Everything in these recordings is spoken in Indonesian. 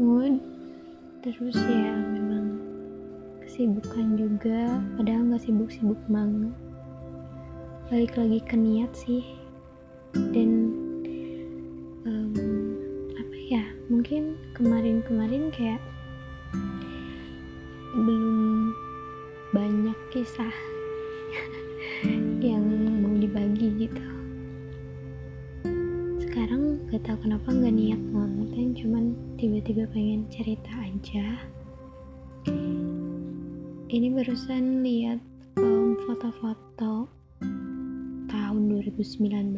mood terus ya memang kesibukan juga padahal nggak sibuk-sibuk banget. Balik lagi ke niat sih. Dan um, apa ya mungkin kemarin-kemarin kayak belum banyak kisah tau kenapa nggak niat ngonten cuman tiba-tiba pengen cerita aja. Ini barusan lihat um, foto-foto tahun 2019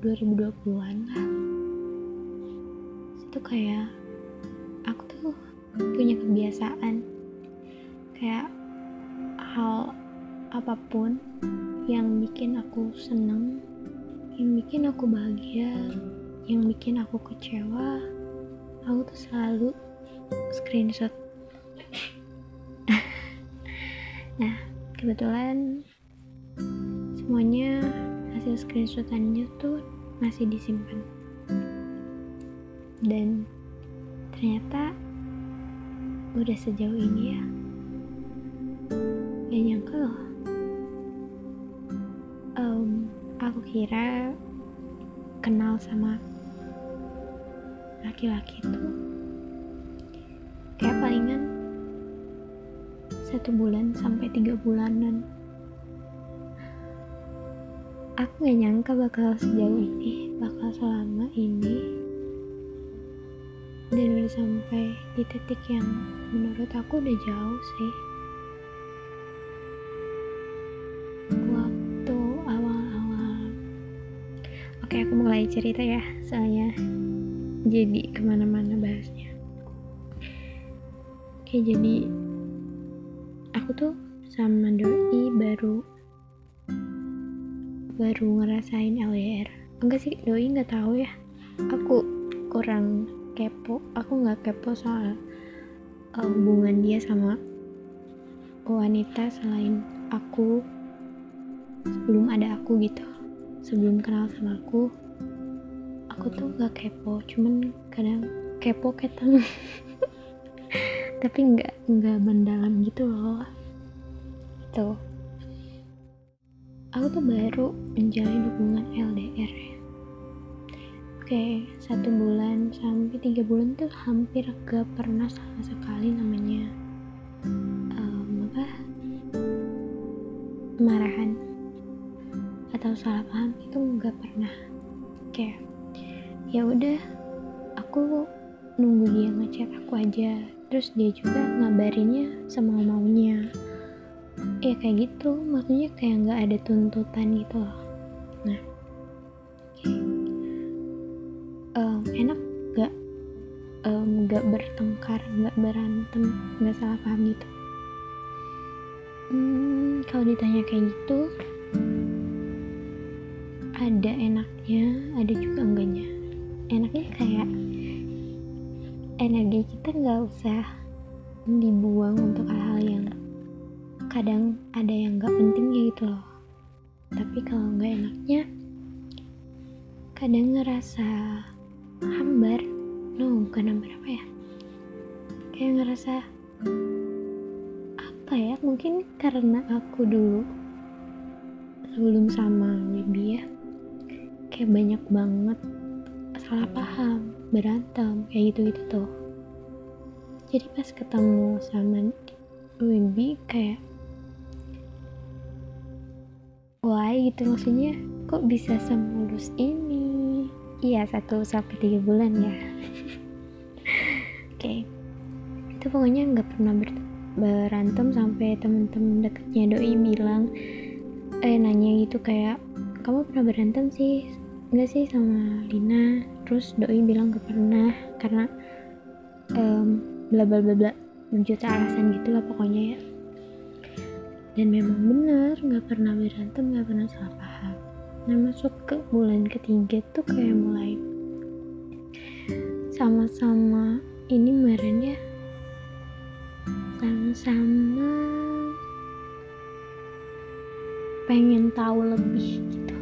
2020-an lah. Itu kayak aku tuh punya kebiasaan. Kayak hal apa pun yang bikin aku seneng yang bikin aku bahagia yang bikin aku kecewa aku tuh selalu screenshot. Nah kebetulan semuanya hasil screenshotannya tuh masih disimpan. Dan ternyata udah sejauh ini ya. Gak nyangka loh aku kira kenal sama laki-laki tuh kayak palingan satu bulan sampai tiga bulanan. Aku gak nyangka bakal sejauh ini bakal selama ini dan udah sampai di titik yang menurut aku udah jauh sih mulai cerita ya soalnya jadi ke mana-mana bahasnya. Oke jadi aku tuh sama doi baru baru ngerasain LDR enggak sih doi nggak tahu ya. Aku kurang kepo aku nggak kepo soal uh, hubungan dia sama wanita selain aku sebelum ada aku gitu sebelum kenal sama aku aku tuh nggak kepo cuman kadang kepo keteng tapi nggak nggak mendalam gitu loh. Tuh aku tuh baru menjalin hubungan LDR ya. Oke satu bulan sampai tiga bulan tuh hampir gak pernah sama sekali namanya um, apa? Kemarahan atau salah paham itu nggak pernah. Kayak ya udah aku nunggu dia ngechat aku aja. Terus dia juga ngabarinnya sama maunya. Ya kayak gitu. Maksudnya kayak nggak ada tuntutan gitu loh. Nah um, enak gak um, bertengkar nggak berantem nggak salah paham gitu? Hmm, kalau ditanya kayak gitu ada enaknya ada juga enggaknya enaknya kayak energi kita nggak usah dibuang untuk hal-hal yang kadang ada yang nggak pentingnya gitu loh. Tapi kalau nggak enaknya kadang ngerasa hambar. No bukan hambar apa ya? Kayak ngerasa apa ya? Mungkin karena aku dulu sebelum sama Wibi ya kayak banyak banget salah paham berantem kayak gitu gitu tuh. Jadi pas ketemu sama Wibi kayak why? gitu maksudnya. Kok bisa semulus ini? Iya satu sampai tiga bulan ya. Oke okay. itu pokoknya nggak pernah ber berantem sampai temen-temen deketnya doi bilang eh nanya gitu kayak kamu pernah berantem sih? Enggak sih sama Lina terus doi bilang gak pernah karena um, bla bla bla bla alasan gitu lah pokoknya ya. Dan memang bener nggak pernah berantem nggak pernah salah paham. Nah masuk ke bulan ketiga tuh kayak mulai sama-sama ini kemarin ya sama-sama pengen tahu lebih gitu.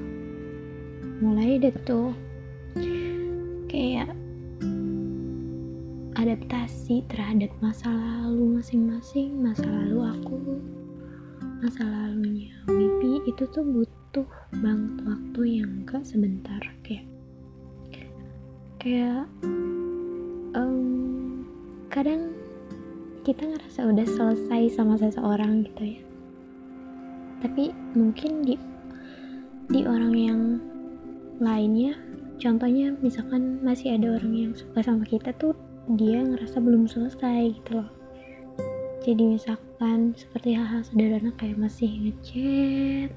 Mulai deh tuh kayak adaptasi terhadap masa lalu masing-masing masa lalu aku masa lalunya Wibi itu tuh butuh banget waktu yang gak sebentar. Kayak kayak um, kadang kita ngerasa udah selesai sama seseorang gitu ya. Tapi mungkin di di orang yang lainnya contohnya misalkan masih ada orang yang suka sama kita tuh dia ngerasa belum selesai gitu loh. Jadi misalkan seperti hal-hal sederhana kayak masih ngechat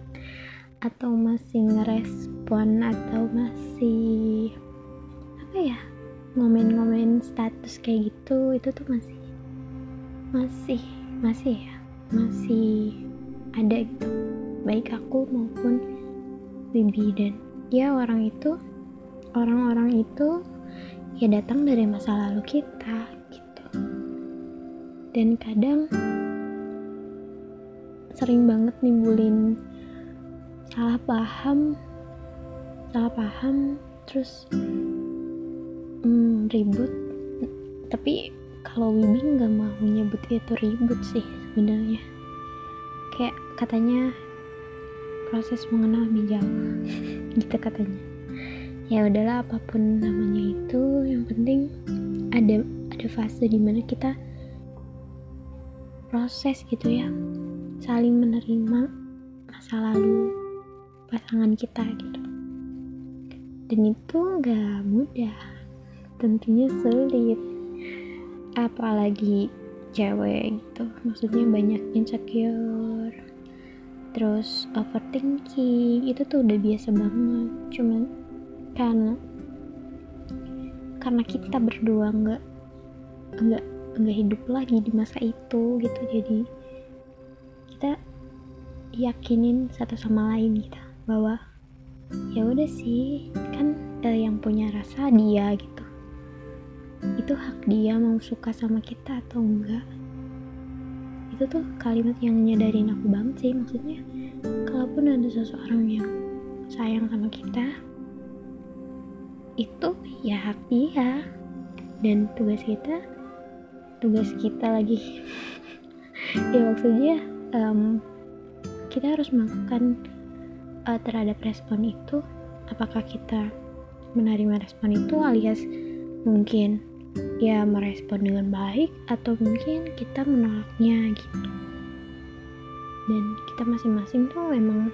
atau masih ngerespon atau masih apa ya ngomen-ngomen status kayak gitu itu tuh masih masih masih ya masih ada gitu. Baik aku maupun Bibi dan ya orang itu orang-orang itu ya datang dari masa lalu kita gitu. Dan kadang sering banget nimbulin salah paham salah paham terus hmm, ribut. Tapi kalau Wibi nggak mau nyebut itu ribut sih sebenarnya. Kayak katanya proses mengenal jauh gitu katanya ya udahlah apa pun namanya itu yang penting ada ada fase di mana kita proses gitu ya. Saling menerima masa lalu pasangan kita gitu. Dan itu gak mudah. Tentunya sulit. Apalagi cewek gitu. Maksudnya banyak insecure. Terus overthinking. Itu tuh udah biasa banget. Cuman karena karena kita berdua nggak nggak nggak hidup lagi di masa itu gitu. Jadi kita yakinin satu sama lain gitu bahwa ya udah sih kan eh, yang punya rasa dia gitu. Itu hak dia mau suka sama kita atau enggak itu tuh kalimat yang nyadarin aku banget sih maksudnya kalaupun ada seseorang yang sayang sama kita itu ya hak dia. Dan tugas kita tugas kita lagi. Ya maksudnya um, kita harus melakukan uh, terhadap respon itu. Apakah kita menerima respon itu alias mungkin ya merespon dengan baik atau mungkin kita menolaknya gitu. Dan kita masing-masing tuh memang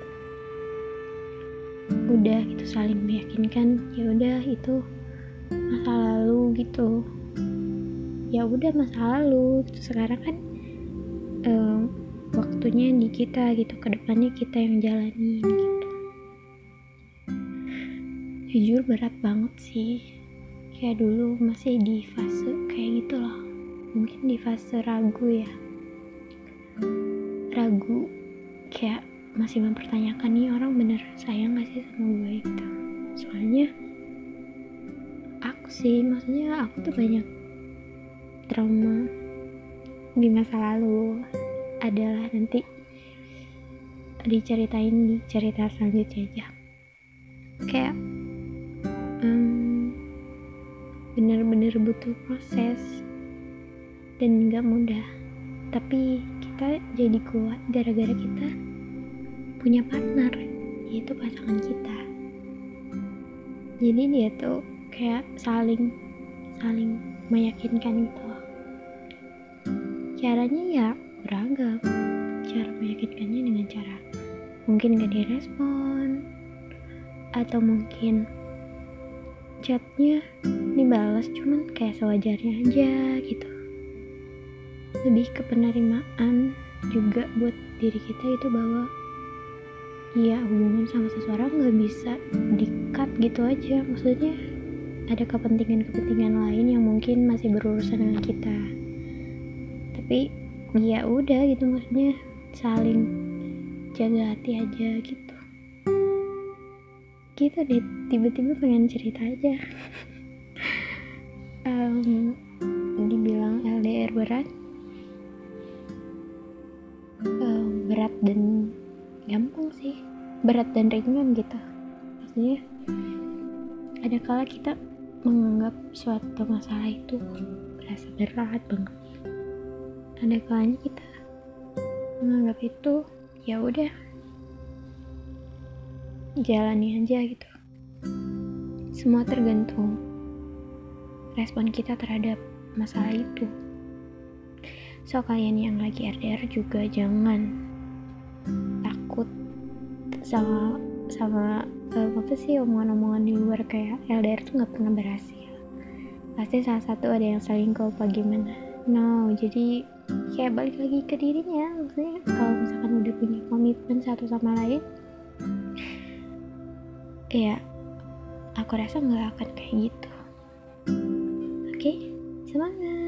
udah gitu saling meyakinkan ya udah itu masa lalu gitu. Ya udah masa lalu gitu sekarang kan um, waktunya di kita gitu ke depannya kita yang jalanin gitu. Jujur berat banget sih. Kayak dulu masih di fase kayak gitu loh. Mungkin di fase ragu ya. Ragu kayak masih mempertanyakan nih orang bener sayang gak sih sama gue? Gitu. Soalnya aku sih maksudnya aku tuh banyak trauma di masa lalu. Adalah nanti diceritain di cerita selanjutnya aja. Kayak bener-bener butuh proses dan nggak mudah. Tapi kita jadi kuat gara-gara kita punya partner yaitu pasangan kita. Jadi dia tuh kayak saling saling meyakinkan gitu. Caranya ya beragam. Cara meyakinkannya dengan cara mungkin gak direspon atau mungkin chatnya dibalas cuman kayak sewajarnya aja gitu. Lebih ke penerimaan juga buat diri kita itu bahwa ya hubungan sama seseorang nggak bisa dikat gitu aja. Maksudnya ada kepentingan-kepentingan lain yang mungkin masih berurusan dengan kita. Tapi ya udah gitu maksudnya saling jaga hati aja gitu. Gitu deh tiba-tiba pengen cerita aja. Um, dibilang LDR berat. Um, berat dan gampang sih. Berat dan ringan gitu. Maksudnya ada kala kita menganggap suatu masalah itu berasa berat banget. Ada kalanya kita menganggap itu ya udah jalani aja gitu. Semua tergantung respon kita terhadap masalah itu. So kalian yang lagi RDR juga jangan takut sama sama uh, apa sih omongan-omongan di luar kayak LDR tuh nggak pernah berhasil. Pasti salah satu ada yang selingkuh apa gimana. No jadi kayak balik lagi ke dirinya maksudnya kalau misalkan udah punya komitmen satu sama lain kayak aku rasa nggak akan kayak gitu. Oke okay? semangat